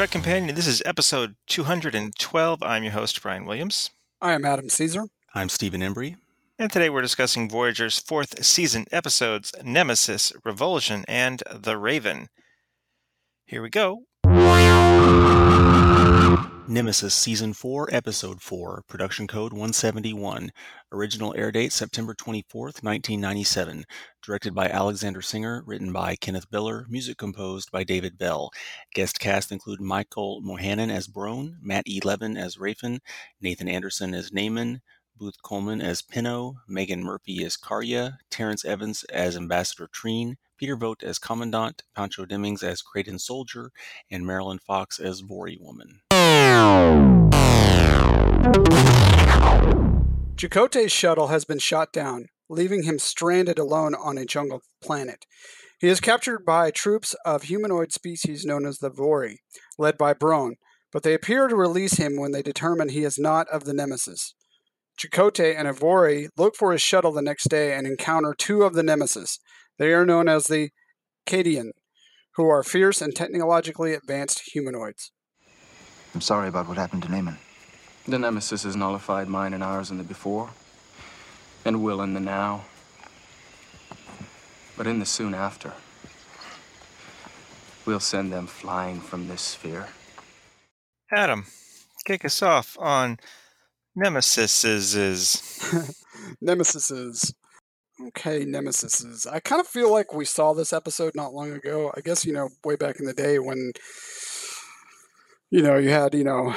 Welcome Trek Companion. This is episode 212. I'm your host, Brian Williams. I am Adam Caesar. I'm Stephen Embry. And today we're discussing Voyager's fourth season episodes Nemesis, Revulsion, and The Raven. Here we go. Nemesis Season 4, Episode 4, Production Code 171. Original air date September 24th, 1997. Directed by Alexander Singer, written by Kenneth Biller, music composed by David Bell. Guest cast include Michael Mohanan as Brone, Matt E. Levin as Rafin, Nathan Anderson as Naaman, Booth Colman as Pinno, Megan Murphy as Karya, Terrence Evans as Ambassador Treen, Peter Vogt as Commandant, Pancho Demmings as Kradin Soldier, and Marilyn Fox as Vori Woman. Chakotay's shuttle has been shot down, leaving him stranded alone on a jungle planet. He is captured by troops of humanoid species known as the Vori, led by Brone, but they appear to release him when they determine he is not of the Nemesis. Chakotay and a Vori look for his shuttle the next day and encounter two of the Nemesis. They are known as the Kradin, who are fierce and technologically advanced humanoids. I'm sorry about what happened to Naaman. The Nemesis has nullified mine and ours in the before, and will in the now. But in the soon after, we'll send them flying from this sphere. Adam, kick us off on Nemesis is. Nemesis Okay, Nemesis I kind of feel like we saw this episode not long ago. I guess, you know, way back in the day when, you know, you had, you know,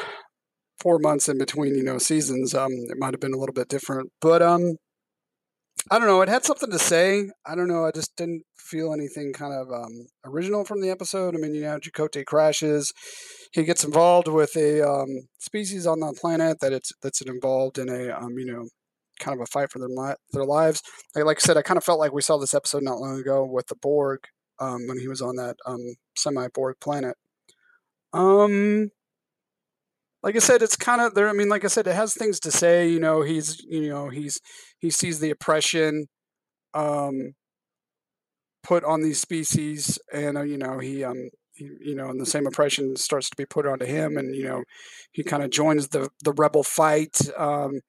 four months in between, you know, seasons. Um, it might have been a little bit different. But um I don't know, it had something to say. I don't know, I just didn't feel anything kind of um original from the episode. I mean, you know, Chakotay crashes. He gets involved with a um, species on the planet that it's that's involved in a um, you know kind of a fight for their their lives. Like, like I said, I kind of felt like we saw this episode not long ago with the Borg um, when he was on that um, semi Borg planet. Um, like I said, it's kind of there. I mean, like I said, it has things to say. You know, he's you know he's he sees the oppression um, put on these species, and uh, you know he um he, you know, and the same oppression starts to be put onto him, and you know, he kind of joins the the rebel fight. Um,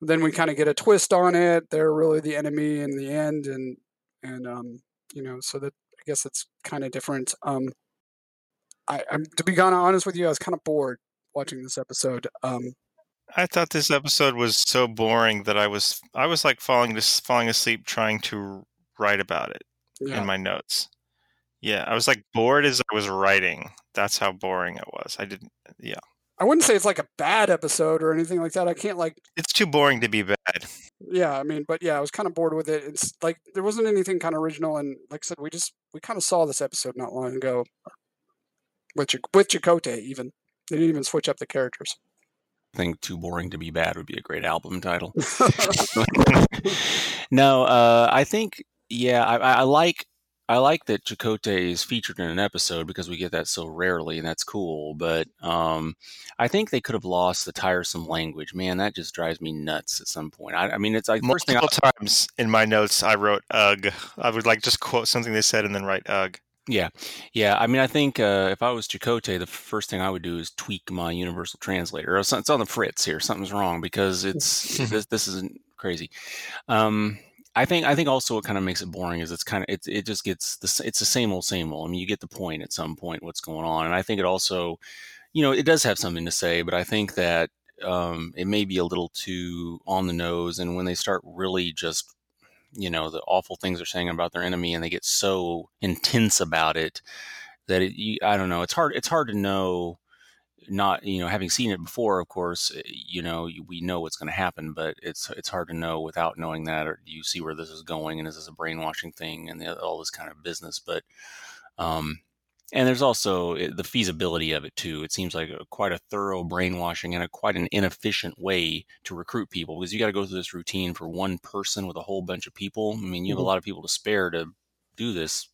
then we kind of get a twist on it. They're really the enemy in the end, and and um, you know, so that I guess it's kind of different. Um, I, I'm to be honest with you, I was kind of bored watching this episode. Um, I thought this episode was so boring that I was I was like falling just falling asleep trying to write about it yeah. in my notes. Yeah, I was like bored as I was writing. That's how boring it was. I didn't. Yeah. I wouldn't say it's like a bad episode or anything like that. I can't like. It's too boring to be bad. Yeah, I mean, but yeah, I was kind of bored with it. It's like there wasn't anything kind of original, and like I said, we just we kind of saw this episode not long ago with Ch- with Chakotay. Even they didn't even switch up the characters. I think "Too Boring to Be Bad" would be a great album title. no, uh, I think yeah, I, I like I like that Chakotay is featured in an episode because we get that so rarely, and that's cool. But um, I think they could have lost the tiresome language. Man, that just drives me nuts at some point. I, I mean, it's like multiple times in my notes I wrote "ugh." I would like just quote something they said and then write "ugh." Yeah, yeah. I mean, I think uh, if I was Chakotay, the first thing I would do is tweak my universal translator. It's on the fritz here. Something's wrong because it's this, this isn't crazy. Um, I think I think also what kind of makes it boring is it's kind of it it just gets the it's the same old same old. I mean, you get the point at some point what's going on, and I think it also, you know, it does have something to say, but I think that um, it may be a little too on the nose, and when they start really just you know the awful things they're saying about their enemy and they get so intense about it that it, you, I don't know it's hard it's hard to know not you know having seen it before of course eh, you know we know what's going to happen but it's it's hard to know without knowing that or do you see where this is going and is this a brainwashing thing and all this kind of business but um and there's also eh, the feasibility of it too it seems like a, quite a thorough brainwashing and a quite an inefficient way to recruit people because you got to go through this routine for one person with a whole bunch of people i mean you have mm-hmm. a lot of people to spare to do this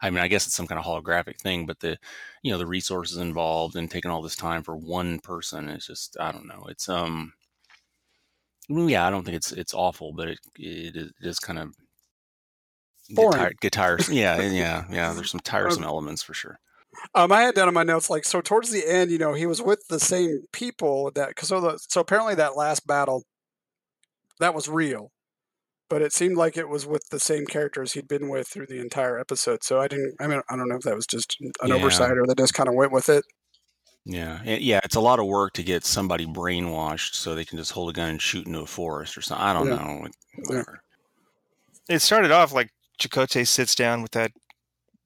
I mean, I guess it's some kind of holographic thing, but the, you know, the resources involved and taking all this time for one person is just, I don't know. It's, um, yeah, I don't think it's, it's awful, but it, it is, it is kind of boring. Get, tired, get tiresome. yeah. Yeah. Yeah. There's some tiresome elements for sure. Um, I had down in my notes like so towards the end, you know, he was with the same people that because so, the, so apparently that last battle that was real, but it seemed like it was with the same characters he'd been with through the entire episode. So I didn't. I mean, I don't know if that was just an Yeah. oversight or they just kind of went with it. Yeah, yeah, it's a lot of work to get somebody brainwashed so they can just hold a gun and shoot into a forest or something. I don't Yeah. know. Whatever. It started off like Chakotay sits down with that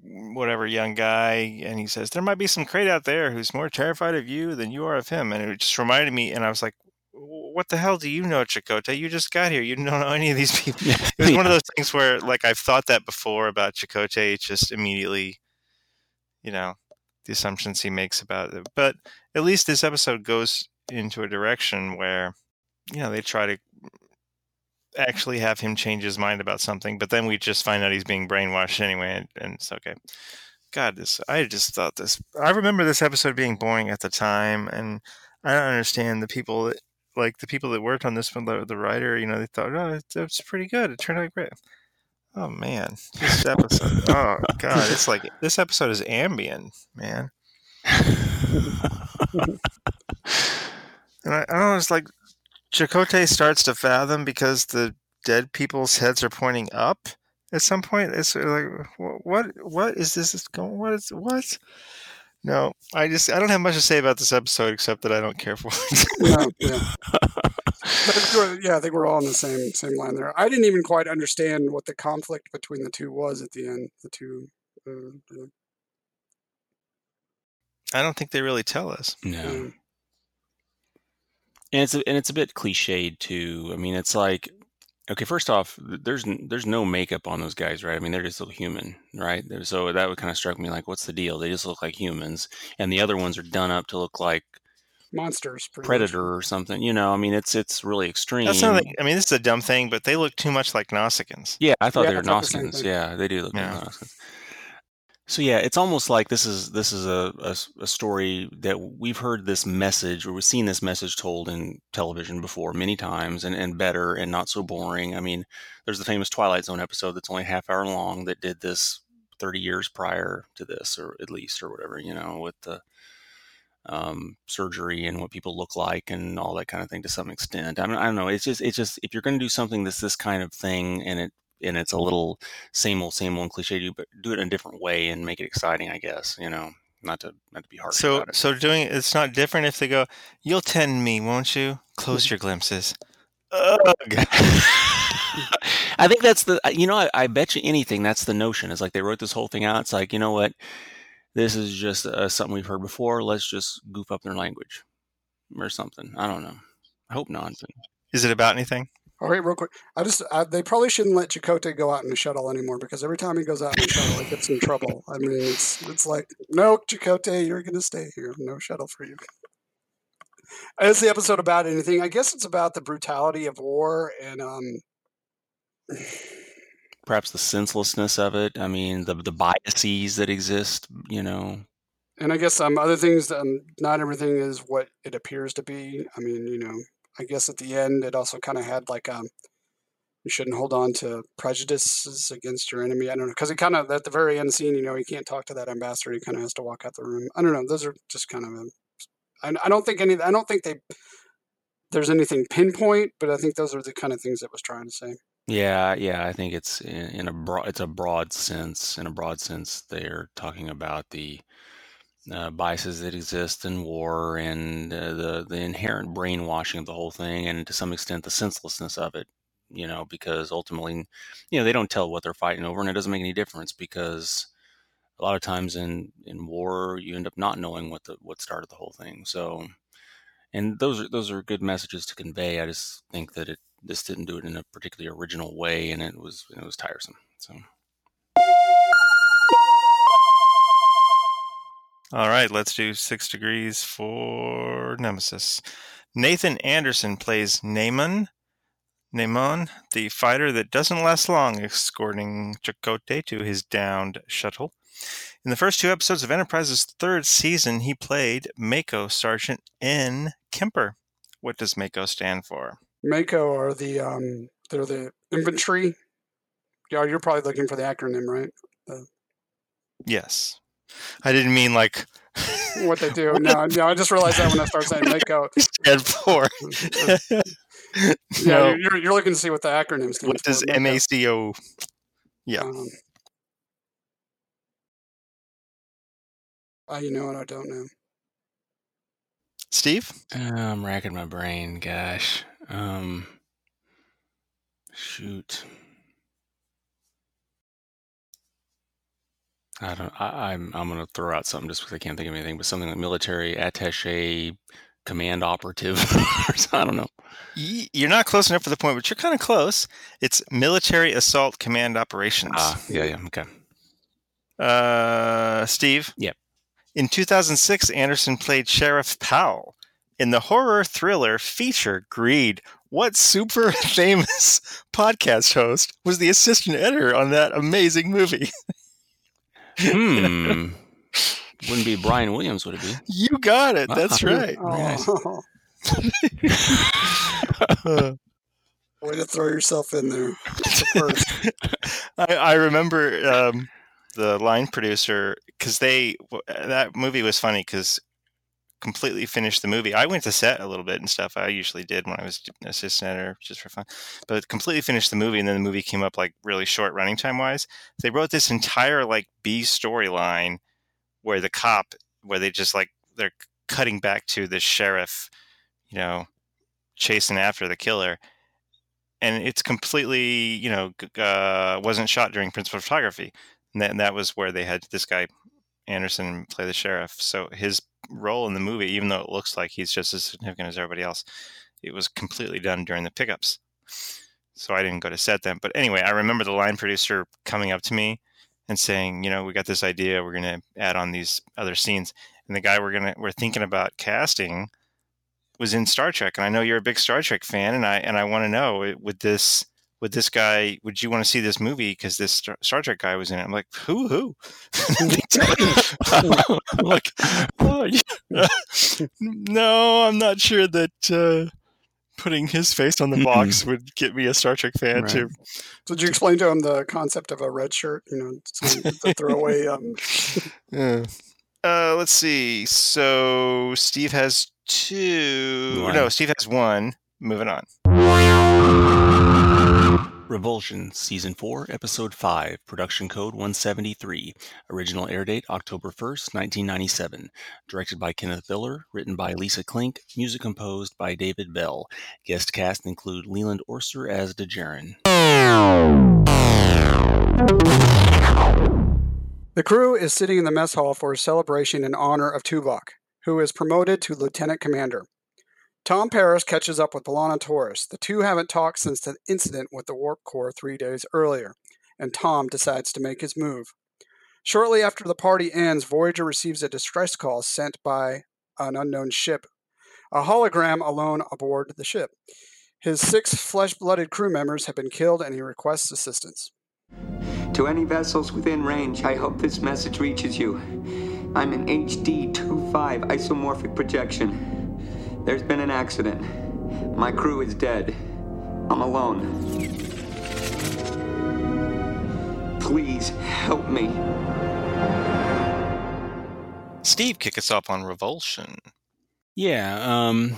whatever young guy and he says, There might be some crate out there who's more terrified of you than you are of him. And it just reminded me, and I was like, What the hell do you know, Chakotay? You just got here. You don't know any of these people. Yeah, It was one of those things where, like, I've thought that before about Chakotay. It's just immediately, you know, the assumptions he makes about it. But at least this episode goes into a direction where, you know, they try to actually have him change his mind about something, but then we just find out he's being brainwashed anyway, and, and it's okay. God, this I just thought this. I remember this episode being boring at the time, and I don't understand the people that like the people that worked on this one. The, the writer, you know, they thought, oh, it's, it's pretty good. It turned out great. Oh man, this episode. oh god, it's like this episode is ambient, man. And I, I don't know, it's like Chakotay starts to fathom because the dead people's heads are pointing up at some point. It's like, wh- what, what is this going? What is what? No, I just I don't have much to say about this episode except that I don't care for it. No, yeah. But yeah, I think we're all on the same same line there. I didn't even quite understand what the conflict between the two was at the end. The two. Uh, uh, I don't think they really tell us. no. um, and it's a, and it's a bit cliched too. I mean, it's like okay, first off, there's there's no makeup on those guys, right? I mean, they're just little human, right? So that would kind of struck me like, what's the deal? They just look like humans, and the other ones are done up to look like monsters. Pretty much. predator or something. You know, I mean, it's it's really extreme. That's not. Like, I mean, this is a dumb thing, but they look too much like Nausicaans. Yeah, I thought Yeah, they were thought the Nausicaans. Yeah, they do look Yeah. like Nausicaans. So yeah, it's almost like this is this is a, a a story that we've heard this message or we've seen this message told in television before many times and, and better and not so boring. I mean, there's the famous Twilight Zone episode that's only half hour long that did this 30 years prior to this or at least or whatever, you know, with the um, surgery and what people look like and all that kind of thing to some extent. I mean, I don't know. It's just, it's just, if you're going to do something that's this kind of thing and it, and it's a little same old, same old cliche, do, but do it in a different way and make it exciting, I guess, you know, not to, not to be hard. So, so doing it's not different if they go, "You'll tend me, won't you? Close your glimpses." Ugh. I think that's the, you know, I, I bet you anything that's the notion. It's like they wrote this whole thing out. It's like, you know what? This is just uh, something we've heard before. Let's just goof up their language or something. I don't know. I hope not. Is it about anything? All right, real quick. I just I, they probably shouldn't let Chakotay go out in a shuttle anymore because every time he goes out in a shuttle, he gets in trouble. I mean, it's it's like no, Chakotay, you're going to stay here. No shuttle for you. Is the episode about anything? I guess it's about the brutality of war and um. perhaps the senselessness of it. I mean, the the biases that exist. You know, And I guess um, other things, um, not everything is what it appears to be. I mean, you know, I guess at the end, it also kind of had like, um, you shouldn't hold on to prejudices against your enemy. I don't know. Because he kind of, at the very end scene, you know, he can't talk to that ambassador. He kind of has to walk out the room. I don't know. Those are just kind of, um, I, I don't think any, I don't think they, there's anything pinpoint, but I think those are the kind of things it was trying to say. yeah, yeah. I think it's in, in a broad, it's a broad sense. In a broad sense, they're talking about the uh, biases that exist in war and uh, the the inherent brainwashing of the whole thing, and to some extent the senselessness of it. You know, because ultimately, you know, they don't tell what they're fighting over, and it doesn't make any difference because a lot of times in in war, you end up not knowing what the what started the whole thing. So, and those are those are good messages to convey. I just think that it this didn't do it in a particularly original way, and it was it was tiresome. So. All right, let's do six degrees for Nemesis. Nathan Anderson plays Naaman. Naaman, the fighter that doesn't last long, escorting Chakotay to his downed shuttle. In the first two episodes of Enterprise's third season, he played MACO Sergeant N. Kemper. What does MACO stand for? MACO are the, um, they're the infantry. Yeah, you're probably looking for the acronym, right? Yes. I didn't mean like what they do. No, no, I just realized that when I started saying MACO. Stand for. yeah, no. you're, you're looking to see what the acronym stands what does MACO? Yeah. Um, uh, you know what? I don't know. Steve? Uh, I'm racking my brain. Gosh. Um, shoot. I don't. I, am I'm, I'm gonna throw out something just because I can't think of anything, but something like military attaché, command operative. I don't know. You're not close enough for the point, but you're kind of close. It's military assault command operations. Ah, yeah, yeah, okay. Uh, Steve. Yep. In 2006, Anderson played Sheriff Powell in the horror thriller feature Greed. What super famous podcast host was the assistant editor on that amazing movie? hmm. Wouldn't be Brian Williams, would it be? You got it. That's right. Oh. Way to throw yourself in there. I, I, remember um, the line producer because they that movie was funny because completely finished the movie. I went to set a little bit and stuff. I usually did when I was an assistant editor, just for fun. But completely finished the movie, and then the movie came up like really short running time wise. They wrote this entire like B storyline where the cop, where they just like they're cutting back to the sheriff, you know, chasing after the killer. And it's completely, you know, uh, wasn't shot during principal photography. And that, and that was where they had this guy Anderson play the sheriff. So his role in the movie, even though it looks like he's just as significant as everybody else, it was completely done during the pickups. So I didn't go to set then. But anyway, I remember the line producer coming up to me and saying, you know, we got this idea, we're to add on these other scenes. And the guy we're to we're thinking about casting was in Star Trek, and I know you're a big Star Trek fan, and I and I want to know eh, would this would this guy would you want to see this movie because this Star, Trek guy was in it? I'm like, who who? I'm like, oh, yeah. no, I'm not sure that uh, putting his face on the box would get me a Star Trek fan right. too. So did you explain to him the concept of a red shirt? You know, the throwaway. Um... yeah. Uh, let's see. So Steve has two. One. No, Steve has one. Moving on. Revulsion, Season 4, Episode 5, Production Code 173. Original air date October 1st, 1997. Directed by Kenneth Biller, written by Lisa Klink, music composed by David Bell. Guest cast include Leland Orser as Dejaren. The crew is sitting in the mess hall for a celebration in honor of Tuvok, who is promoted to lieutenant commander. Tom Paris catches up with B'Elanna Torres. The two haven't talked since the incident with the Warp Core three days earlier, and Tom decides to make his move. Shortly after the party ends, Voyager receives a distress call sent by an unknown ship, a hologram alone aboard the ship. His six flesh blooded crew members have been killed, and he requests assistance. To any vessels within range, I hope this message reaches you. I'm an HD 25 isomorphic projection. There's been an accident. My crew is dead. I'm alone. Please help me. Steve, kick us off on Revulsion. Yeah. Um.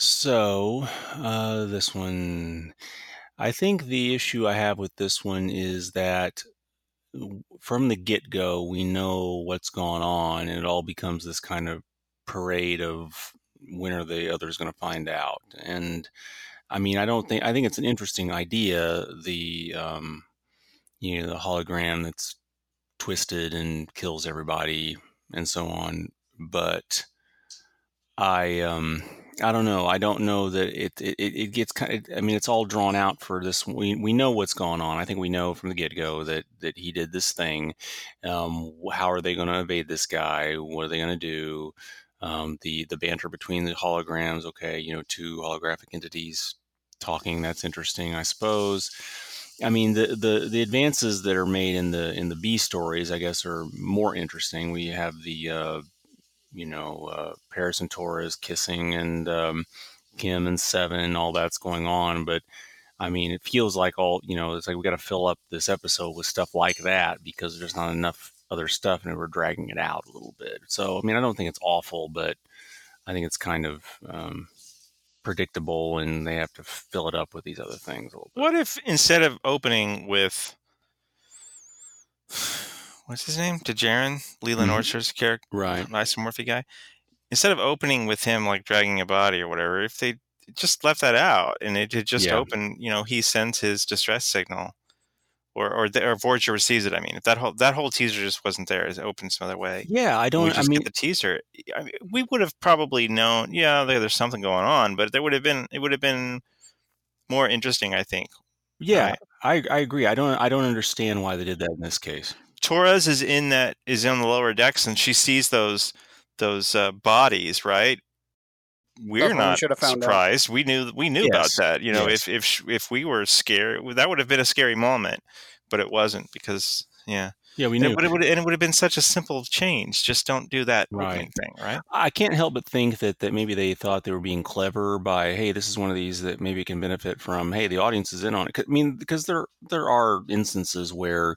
So, uh, this one, I think the issue I have with this one is that from the get go, we know what's going on, and it all becomes this kind of parade of when are the others going to find out? And I mean, I don't think I think it's an interesting idea. The um, you know the hologram that's twisted and kills everybody and so on. But I um, I don't know. I don't know that it it, it gets kind of, I mean, it's all drawn out for this. We we know what's going on. I think we know from the get go that that he did this thing. Um, how are they going to evade this guy? What are they going to do? Um, the the banter between the holograms. Okay, you know, two holographic entities talking. That's interesting, I suppose. I mean, the, the the advances that are made in the in the B stories, I guess, are more interesting. We have the uh, you know uh, Paris and Torres kissing, and um, Kim and Seven, all that's going on, but. I mean, it feels like all you know. It's like we got to fill up this episode with stuff like that because there's not enough other stuff, and they were dragging it out a little bit. So I mean, I don't think it's awful, but I think it's kind of um, predictable, and they have to fill it up with these other things. What if instead of opening with what's his name, Dejaren, Leland mm-hmm. Orser's character, right, isomorphic guy, instead of opening with him like dragging a body or whatever, if they just left that out and it had just yeah. opened, you know, he sends his distress signal or or, the, or Voyager receives it. I mean, if that whole that whole teaser just wasn't there, it opened some other way. Yeah, I don't. I mean, the teaser. I mean, we would have probably known. Yeah, there's something going on, but there would have been. It would have been more interesting, I think. Yeah, right? I I agree. I don't I don't understand why they did that in this case. Torres is in that is in the lower decks, and she sees those those uh, bodies, right? We're not surprised. Out. We knew we knew yes. about that. You know, yes. if if if we were scared, that would have been a scary moment, but it wasn't because yeah. Yeah, we knew. And it, would, and it would have been such a simple change. Just don't do that right. thing, right? I can't help but think that, that maybe they thought they were being clever by, hey, this is one of these that maybe can benefit from. Hey, the audience is in on it. I mean, because there there are instances where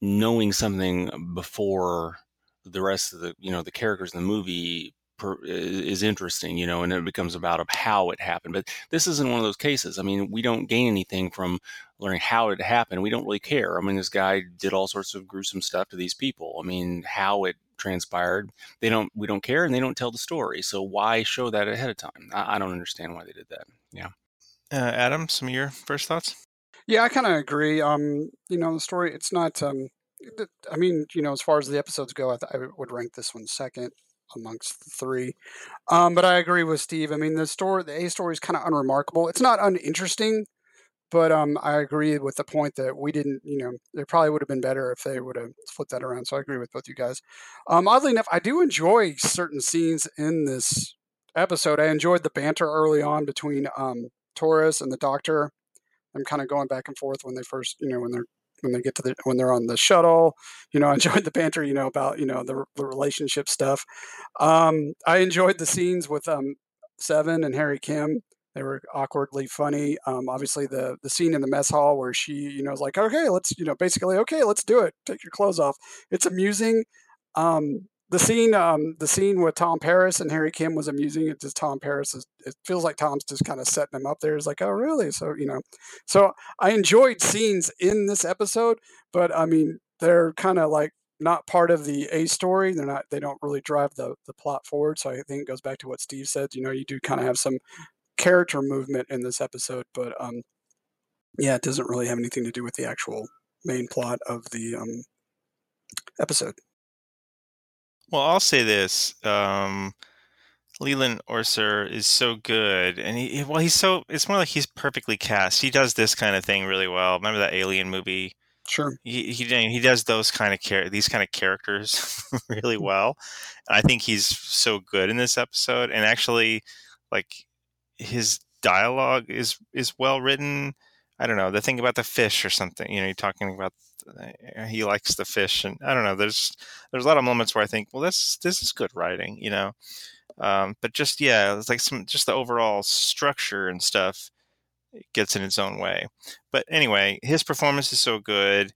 knowing something before the rest of the you know the characters in the movie per, is interesting, you know, and it becomes about of how it happened. But this isn't one of those cases. I mean, we don't gain anything from learning how it happened. We don't really care. I mean, this guy did all sorts of gruesome stuff to these people. I mean, how it transpired, they don't. We don't care, and they don't tell the story. So why show that ahead of time? I, I don't understand why they did that. Yeah. Uh, Adam, some of your first thoughts? Yeah, I kind of agree. Um, you know, the story. It's not. Um, I mean, you know, as far as the episodes go, I, th- I would rank this one second amongst the three. Um, but I agree with Steve. I mean, the story, the A story is kind of unremarkable. It's not uninteresting, but um, I agree with the point that we didn't, you know, it probably would have been better if they would have flipped that around. So I agree with both you guys. Um, oddly enough, I do enjoy certain scenes in this episode. I enjoyed the banter early on between um, Torres and the Doctor. I'm kind of going back and forth when they first, you know, when they're when they get to the when they're on the shuttle. You know, I enjoyed the banter. You know about you know the the relationship stuff. Um, I enjoyed the scenes with um, Seven and Harry Kim. They were awkwardly funny. Um, obviously, the the scene in the mess hall where she you know is like, okay, let's you know basically okay, let's do it. Take your clothes off. It's amusing. Um, the scene um, the scene with Tom Paris and Harry Kim was amusing. It just Tom Paris is it feels like Tom's just kind of setting him up there. It's like, oh really? So you know, so I enjoyed scenes in this episode, but I mean they're kind of like not part of the A story. They're not they don't really drive the the plot forward. So I think it goes back to what Steve said. You know, you do kind of have some character movement in this episode, but um, yeah, it doesn't really have anything to do with the actual main plot of the um episode. Well, I'll say this. Um, Leland Orser is so good, and he well, he's so. It's more like he's perfectly cast. He does this kind of thing really well. Remember that Alien movie? Sure. He he, he does those kind of char- these kind of characters really mm. well. And I think he's so good in this episode, and actually, like his dialogue is is well written. I don't know the thing about the fish or something. You know, you're talking about uh, he likes the fish, and I don't know. There's there's a lot of moments where I think, well, this this is good writing, you know. Um, but just yeah, it's like some just the overall structure and stuff gets in its own way. But anyway, his performance is so good.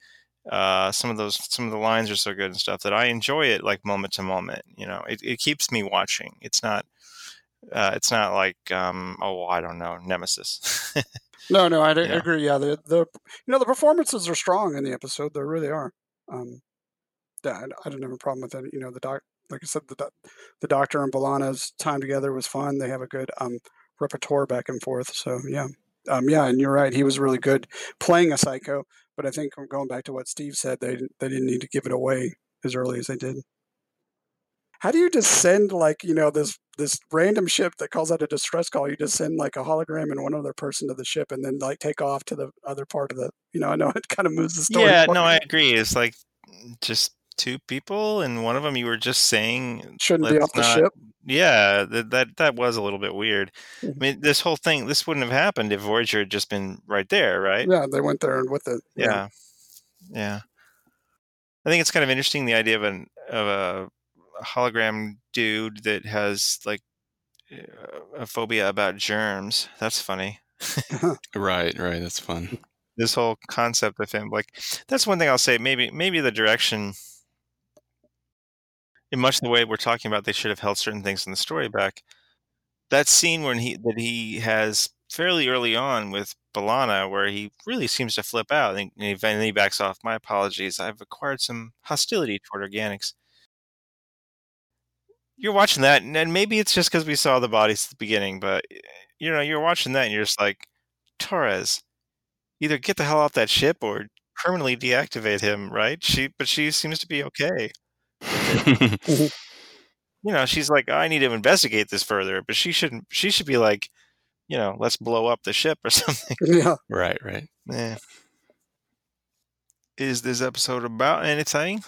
Uh, some of those some of the lines are so good and stuff that I enjoy it like moment to moment. You know, it, it keeps me watching. It's not uh, it's not like um, oh I don't know Nemesis. No, no, I yeah. agree. Yeah, the the you know the performances are strong in the episode. They really are. Um, yeah, I, I don't have a problem with that. You know, the doc, like I said, the the doctor and B'Elanna's time together was fun. They have a good um repertoire back and forth. So yeah, um, yeah, and you're right. He was really good playing a psycho. But I think going back to what Steve said, they they didn't need to give it away as early as they did how do you just send like you know this this random ship that calls out a distress call you just send like a hologram and one other person to the ship and then like take off to the other part of the you know i know it kind of moves the story yeah no i agree it's like just two people and one of them you were just saying shouldn't be off the not, ship. Yeah that, that that was a little bit weird. Mm-hmm. i mean this whole thing this wouldn't have happened if voyager had just been right there right? Yeah they went there and with it yeah. Yeah, yeah. i think it's kind of interesting the idea of an of a hologram dude that has like a phobia about germs. That's funny. right, right. That's fun. This whole concept of him, like, that's one thing I'll say. Maybe, maybe the direction in much the way we're talking about, they should have held certain things in the story back. That scene when he that he has fairly early on with B'Elanna, where he really seems to flip out and he, and he backs off. My apologies. I've acquired some hostility toward organics. You're watching that, and maybe it's just because we saw the bodies at the beginning, but eh, you know, you're watching that and you're just like, Torres, either get the hell off that ship or permanently deactivate him, right? She, but she seems to be okay. you know, she's like, I need to investigate this further, but she shouldn't. She should be like, you know, let's blow up the ship or something. Yeah. right, right. Yeah. Is this episode about anything?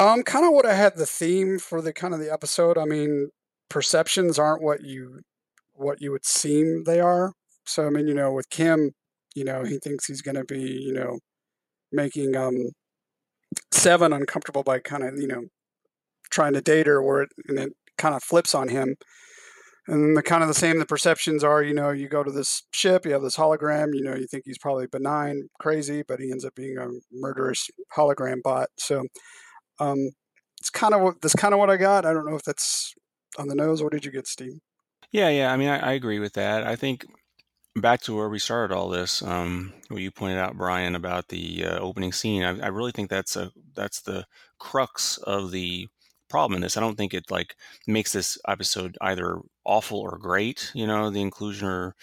Um, kind of what I had the theme for the kind of the episode. I mean, perceptions aren't what you what you would seem they are. So I mean, you know, with Kim, you know, he thinks he's going to be, you know, making um Seven uncomfortable by kind of, you know, trying to date her, where it, and it kind of flips on him. And the kind of the same the perceptions are, you know, you go to this ship, you have this hologram, you know, you think he's probably benign, crazy, but he ends up being a murderous hologram bot. So um, it's kind of that's kind of what I got. I don't know if that's on the nose. What did you get, Steve? Yeah, yeah. I mean, I, I agree with that. I think back to where we started all this, um, what you pointed out, Brian, about the uh, opening scene. I, I really think that's a that's the crux of the problem in this. I don't think it like makes this episode either awful or great. You know, the inclusion or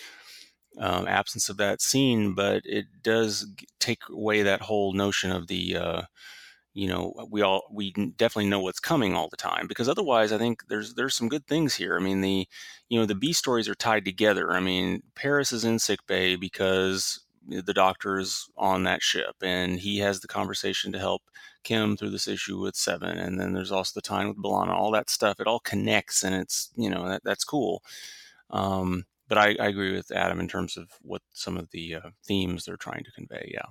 um, absence of that scene, but it does take away that whole notion of the uh, you know we all we definitely know what's coming all the time because otherwise i think there's there's some good things here. I mean the you know the b stories are tied together. I mean paris is in sick bay because the doctor's on that ship and he has the conversation to help kim through this issue with seven and then there's also the time with B'Elanna, all that stuff it all connects and it's you know that, that's cool. Um, but I, I, agree with adam in terms of what some of the uh, themes they're trying to convey yeah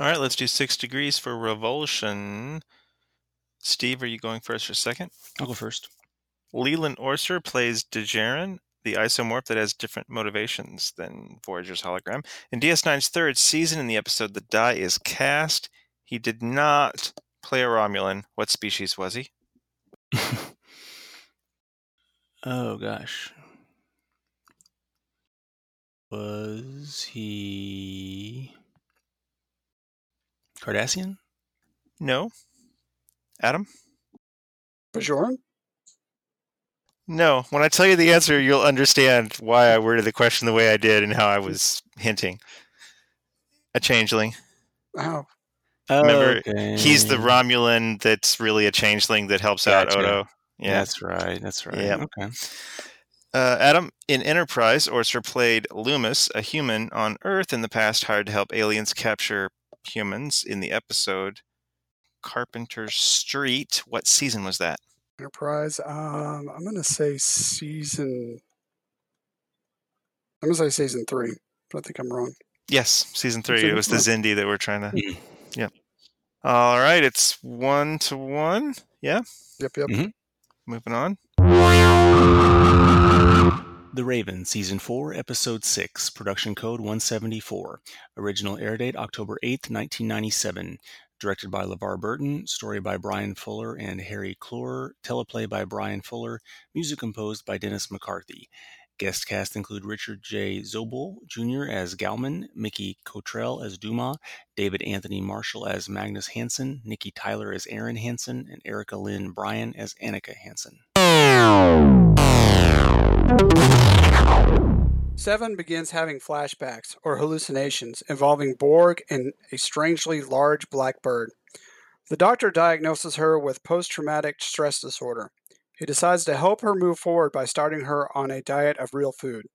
All right, let's do six degrees for revulsion. Steve, are you going first or second? I'll go first. Leland Orser plays Dejaren, the isomorph that has different motivations than Voyager's hologram. In DS9's third season, in the episode The Die is Cast, he did not play a Romulan. What species was he? oh, gosh. Was he. Cardassian? No. Adam? Bajoran? No. When I tell you the answer, you'll understand why I worded the question the way I did and how I was hinting. A changeling. Oh. Remember, okay. he's the Romulan that's really a changeling that helps gotcha. out Odo. Yeah, that's right. That's right. Yeah. Okay. Uh, Adam, in Enterprise, Orser played Loomis, a human on Earth in the past hired to help aliens capture humans in the episode Carpenter Street. What season was that? Enterprise. Um, I'm gonna say season. I'm gonna say season three, but I think I'm wrong. Yes, season three. Season it was the Xindi that we're trying to. Mm-hmm. Yeah. All right, it's one to one. Yeah. Yep. Yep. Mm-hmm. Moving on. The Raven, Season 4, Episode 6, Production Code 174. Original air date October 8, 1997. Directed by LeVar Burton. Story by Brian Fuller and Harry Kloor. Teleplay by Brian Fuller. Music composed by Dennis McCarthy. Guest cast include Richard J. Zobel Jr. as Galman, Mickey Cottrell as Duma, David Anthony Marshall as Magnus Hansen, Nikki Tyler as Erin Hansen, and Erica Lynn Bryan as Annika Hansen. Seven begins having flashbacks or hallucinations involving Borg and a strangely large black bird. The doctor diagnoses her with post traumatic stress disorder. He decides to help her move forward by starting her on a diet of real food.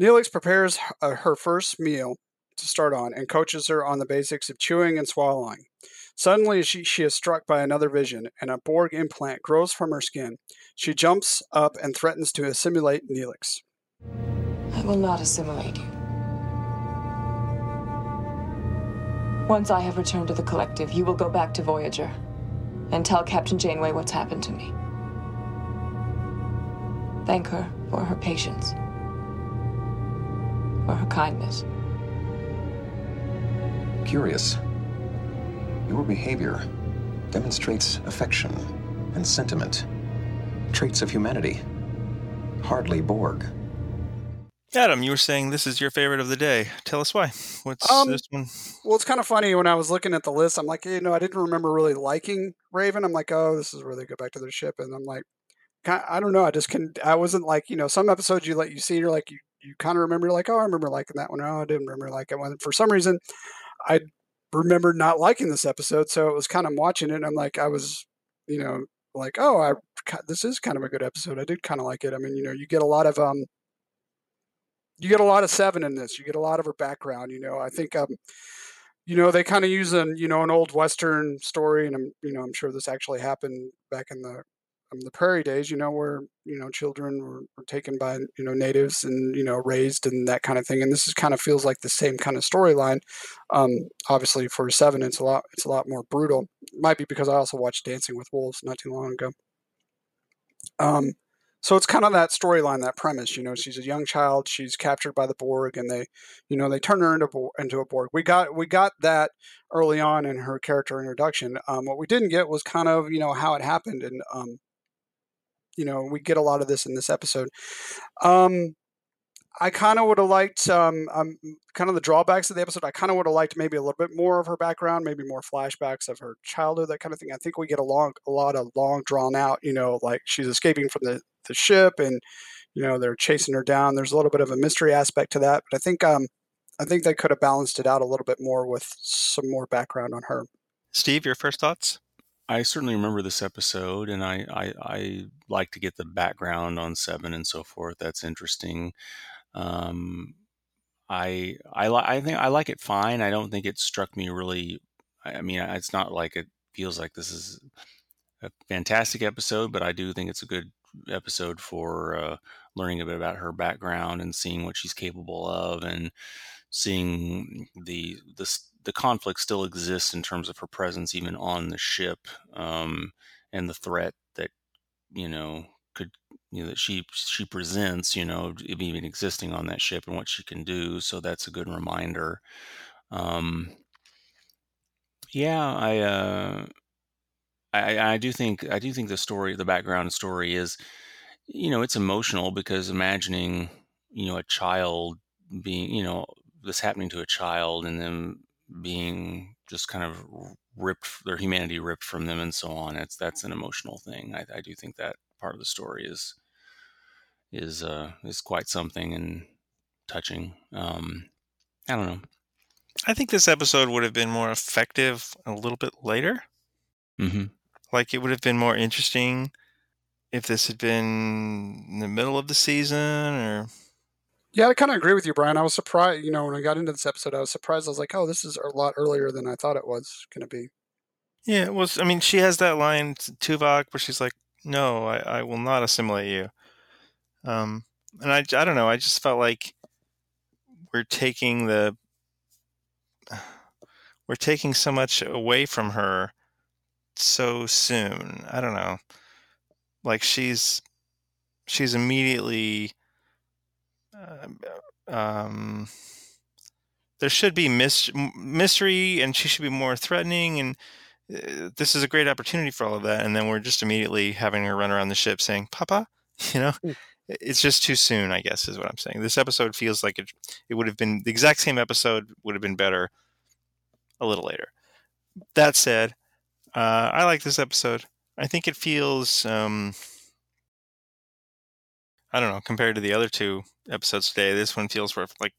Neelix prepares uh, her first meal to start on and coaches her on the basics of chewing and swallowing. Suddenly, she, she is struck by another vision, and a Borg implant grows from her skin. She jumps up and threatens to assimilate Neelix. I will not assimilate you. Once I have returned to the collective, you will go back to Voyager and tell Captain Janeway what's happened to me. Thank her for her patience, for her kindness. Curious. Your behavior demonstrates affection and sentiment, traits of humanity. Hardly Borg. Adam, you were saying this is your favorite of the day. Tell us why. What's Um, this one? Well, it's kind of funny when I was looking at the list. I'm like, you know, I didn't remember really liking Raven. I'm like, oh, this is where they go back to their ship, and I'm like, I don't know. I just can. I wasn't like, you know, some episodes you let you see, you're like, you you kind of remember, you're like, oh, I remember liking that one. Oh, I didn't remember liking it. One. For some reason, I remembered not liking this episode, so it was kind of watching it. and I'm like, I was, you know, like, oh, I this is kind of a good episode. I did kind of like it. I mean, you know, you get a lot of um, you get a lot of Seven in this. You get a lot of her background. You know, I think um, you know, they kind of use an you know an old Western story, and I'm you know I'm sure this actually happened back in the um, the prairie days. You know, where you know children were, were taken by you know natives and you know raised and that kind of thing. And this is kind of feels like the same kind of storyline. Um, obviously, for Seven, it's a lot it's a lot more brutal. Might be because I also watched Dancing with Wolves not too long ago. Um, so it's kind of that storyline, that premise. You know, she's a young child. She's captured by the Borg, and they, you know, they turn her into into a Borg. We got we got that early on in her character introduction. Um, what we didn't get was kind of you know how it happened, and um, you know, we get a lot of this in this episode. Um, I kind of would have liked um, um, kind of the drawbacks of the episode. I kind of would have liked maybe a little bit more of her background, maybe more flashbacks of her childhood, that kind of thing. I think we get a long, a lot of long drawn out. You know, like she's escaping from the the ship, and you know they're chasing her down. There's a little bit of a mystery aspect to that, but I think um, I think they could have balanced it out a little bit more with some more background on her. Steve, your first thoughts? I certainly remember this episode, and I, I, I like to get the background on Seven and so forth. That's interesting. Um, I I li- I think I like it fine. I don't think it struck me really. I mean, it's not like it feels like this is a fantastic episode, but I do think it's a good episode for uh, learning a bit about her background and seeing what she's capable of, and seeing the the the conflict still exists in terms of her presence even on the ship, um, and the threat that you know could you know that she she presents you know even existing on that ship and what she can do. So that's a good reminder. Um, yeah, I. Uh, I, I do think I do think the story, the background story is, you know, it's emotional because imagining, you know, a child being, you know, this happening to a child and them being just kind of ripped, their humanity ripped from them and so on. It's that's an emotional thing. I, I do think that part of the story is is uh, is quite something and touching. Um, I don't know. I think this episode would have been more effective a little bit later. hmm Like it would have been more interesting if this had been in the middle of the season or Yeah, I kind of agree with you, Brian. I was surprised, you know, when I got into this episode, I was surprised. I was like, oh, this is a lot earlier than I thought it was going to be. Yeah, it was. I mean, she has that line to Tuvok where she's like, "No, I, I will not assimilate you." Um, and I, I don't know. I just felt like we're taking the we're taking so much away from her so soon. I don't know. Like she's she's immediately um there should be mis- mystery and she should be more threatening and uh, this is a great opportunity for all of that. And then we're just immediately having her run around the ship saying papa you know? Hmm. it's just too soon i guess is what i'm saying. This episode feels like it it would have been the exact same episode would have been better a little later. That said uh, i like this episode. I think it feels um i don't know compared to the other two episodes today this one feels ref- like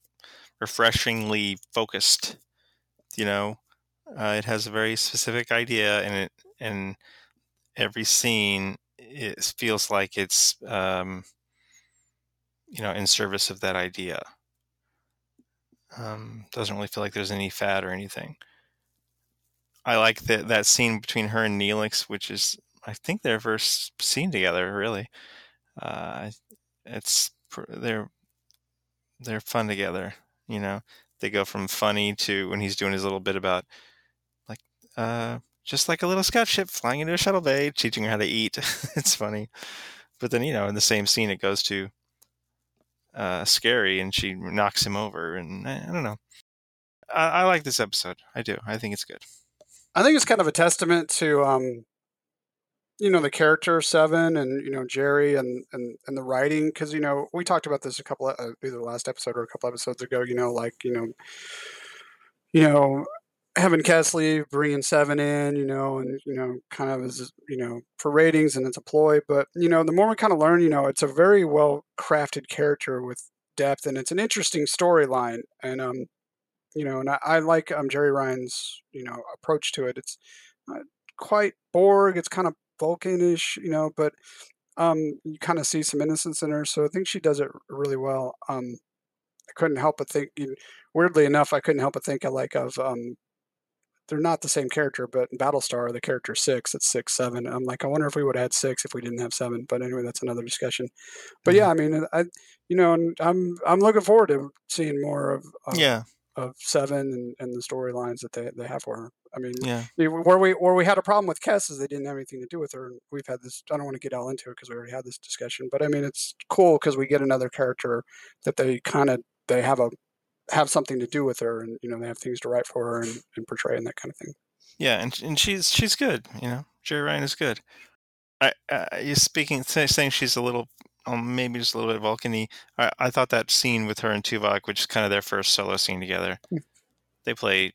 refreshingly focused you know? Uh, it has a very specific idea and it and every scene it feels like it's um, you know in service of that idea. Um, doesn't really feel like there's any fad or anything. I like that that scene between her and neelix which is i think their first scene together really. Uh, it's they're they're fun together you know? They go from funny to when he's doing his little bit about like uh just like a little scout ship flying into a shuttle bay teaching her how to eat. It's funny. But then you know in the same scene it goes to uh scary and she knocks him over and i, I don't know. I, I like this episode. I do. I think it's good. I think it's kind of a testament to um, you know the character Seven and you know Jeri and and and the writing because you know we talked about this a couple of uh, either last episode or a couple episodes ago. You know, like you know, you know having Kesley bringing Seven in, you know, and you know, kind of as you know for ratings and it's a ploy. But you know, the more we kind of learn, you know, it's a very well crafted character with depth and it's an interesting storyline. And um, you know, and I, I like um Jeri Ryan's you know approach to it. It's not quite Borg. It's kind of Vulcanish, you know, but um, you kind of see some innocence in her. So I think she does it really well. Um, I couldn't help but think, weirdly enough, I couldn't help but think of like of um, they're not the same character, but in Battlestar, the character six, it's six, seven. I'm like, I wonder if we would have had six if we didn't have seven. But anyway, that's another discussion. But yeah, mm-hmm. I mean, I, you know, and I'm I'm looking forward to seeing more of, of yeah of seven and, and the storylines that they, they have for her. I mean, yeah. where we where we had a problem with Kes is they didn't have anything to do with her. And we've had this. I don't want to get all into it because we already had this discussion. But I mean, it's cool because we get another character that they kind of they have a have something to do with her, and you know they have things to write for her and, and portray and that kind of thing. Yeah, and and she's she's good. You know, Jeri Ryan is good. I, uh, you speaking saying she's a little um, maybe just a little bit of Vulcan I, I thought that scene with her and Tuvok, which is kind of their first solo scene together, hmm. they play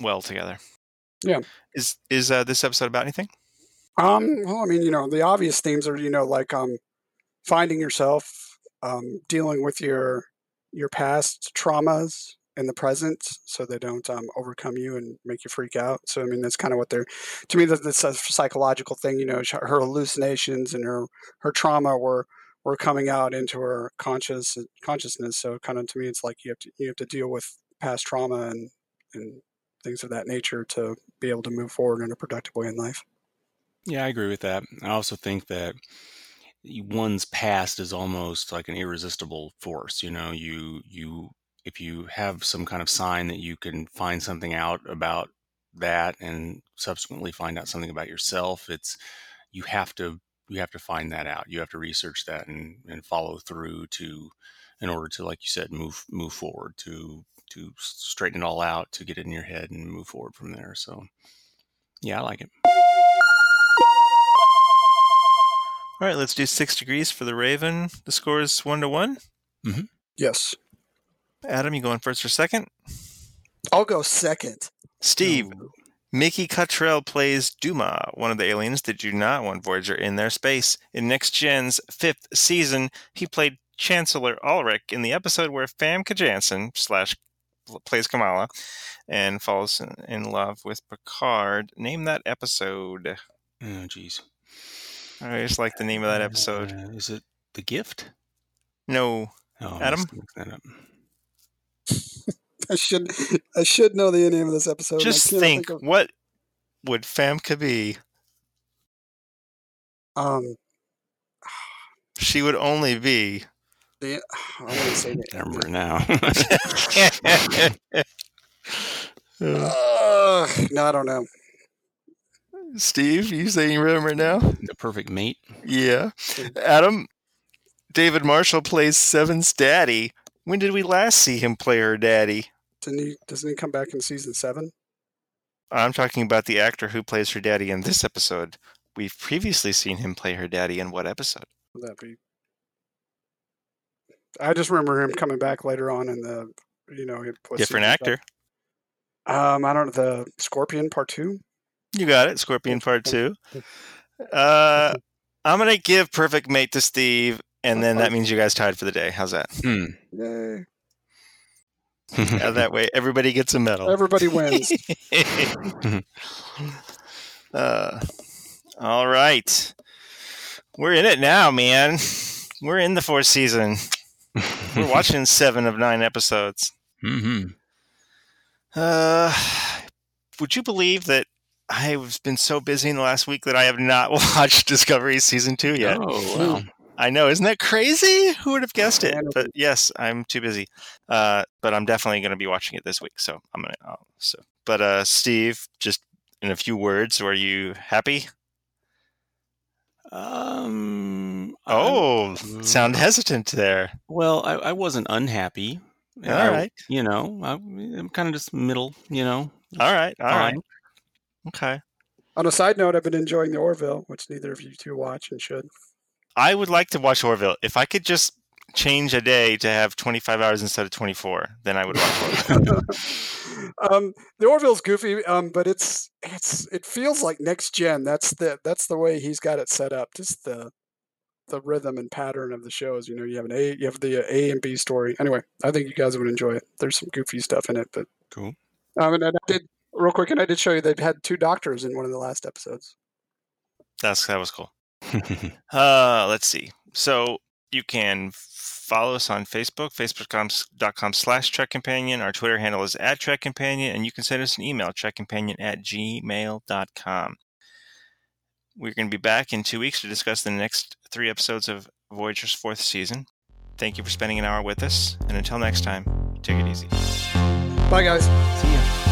well together. Yeah. Is is uh, this episode about anything? Um. Well, I mean, you know, the obvious themes are, you know, like um, finding yourself, um, dealing with your your past traumas, in the present so they don't um, overcome you and make you freak out. So I mean that's kind of what they're to me that's a psychological thing. You know, her hallucinations and her her trauma were were coming out into her conscious consciousness. So kind of to me it's like you have to you have to deal with past trauma and and things of that nature to be able to move forward in a productive way in life. Yeah, I agree with that. I also think that one's past is almost like an irresistible force. You know, you you if you have some kind of sign that you can find something out about that and subsequently find out something about yourself it's you have to you have to find that out. You have to research that and, and follow through to in order to like you said move move forward to to straighten it all out to get it in your head and move forward from there. So yeah i like it. All right let's do six degrees for the raven. The score is one to one. Mm-hmm. yes Adam, you going first or second? I'll go second. Steve, Mickey Cottrell plays Duma, one of the aliens that do not want Voyager in their space. In Next Gen's fifth season, he played Chancellor Alrik in the episode where Famke Janssen slash plays Kamala and falls in love with Picard. Name that episode. Oh, jeez. I just like the name of that episode. Uh, is it The Gift? No. Oh, Adam? I should I should know the name of this episode. Just think, think of... what would Famke be? Um, she would only be. The, I want to say the remember now. uh, no, I don't know. Steve, you saying you remember now? The perfect mate. Yeah. Adam, David Marshall plays Seven's daddy. When did we last see him play her daddy? Didn't he? Doesn't he come back in season seven? I'm talking about the actor who plays her daddy in this episode. We've previously seen him play her daddy in what episode? Would that be? I just remember him coming back later on in the, you know, different actor. Um, I don't know the Scorpion Part Two. You got it, Scorpion Part Two. Uh, I'm gonna give Perfect Mate to Steve, and then that means you guys tied for the day. How's that? Hmm. Yay. Yeah, that way everybody gets a medal. Everybody wins. uh, all right. We're in it now, man. We're in the fourth season. We're watching seven of nine episodes. Mm-hmm. Uh, would you believe that I've been so busy in the last week that I have not watched Discovery season two yet? Oh, wow. I know, isn't that crazy? Who would have guessed it? But yes, I'm too busy. Uh, but I'm definitely going to be watching it this week, so I'm gonna. So, but uh, Steve, just in a few words, were you happy? Um. Oh, sound hesitant there. Well, I, I wasn't unhappy. All right. You know, I, am kind of just middle. You know. All right. All Fine. right. Okay. On a side note, I've been enjoying the Orville, which neither of you two watch and should. I would like to watch Orville. If I could just change a day to have 25 hours instead of 24, then I would watch Orville. um, the Orville's goofy, um, but it's it's it feels like next gen. That's the that's the way he's got it set up. Just the the rhythm and pattern of the shows. You know, you have an A, you have the A and B story. Anyway, I think you guys would enjoy it. There's some goofy stuff in it, but cool. Um, and I did real quick, and I did show you they've had two doctors in one of the last episodes. That's that was cool. uh, let's see. So you can follow us on Facebook, facebook.com slash Trek Companion. Our Twitter handle is at Trek Companion, and you can send us an email, trekcompanion at gmail.com. We're going to be back in two weeks to discuss the next three episodes of Voyager's fourth season. Thank you for spending an hour with us, and until next time, take it easy. Bye, guys. See ya.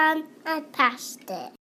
I passed it.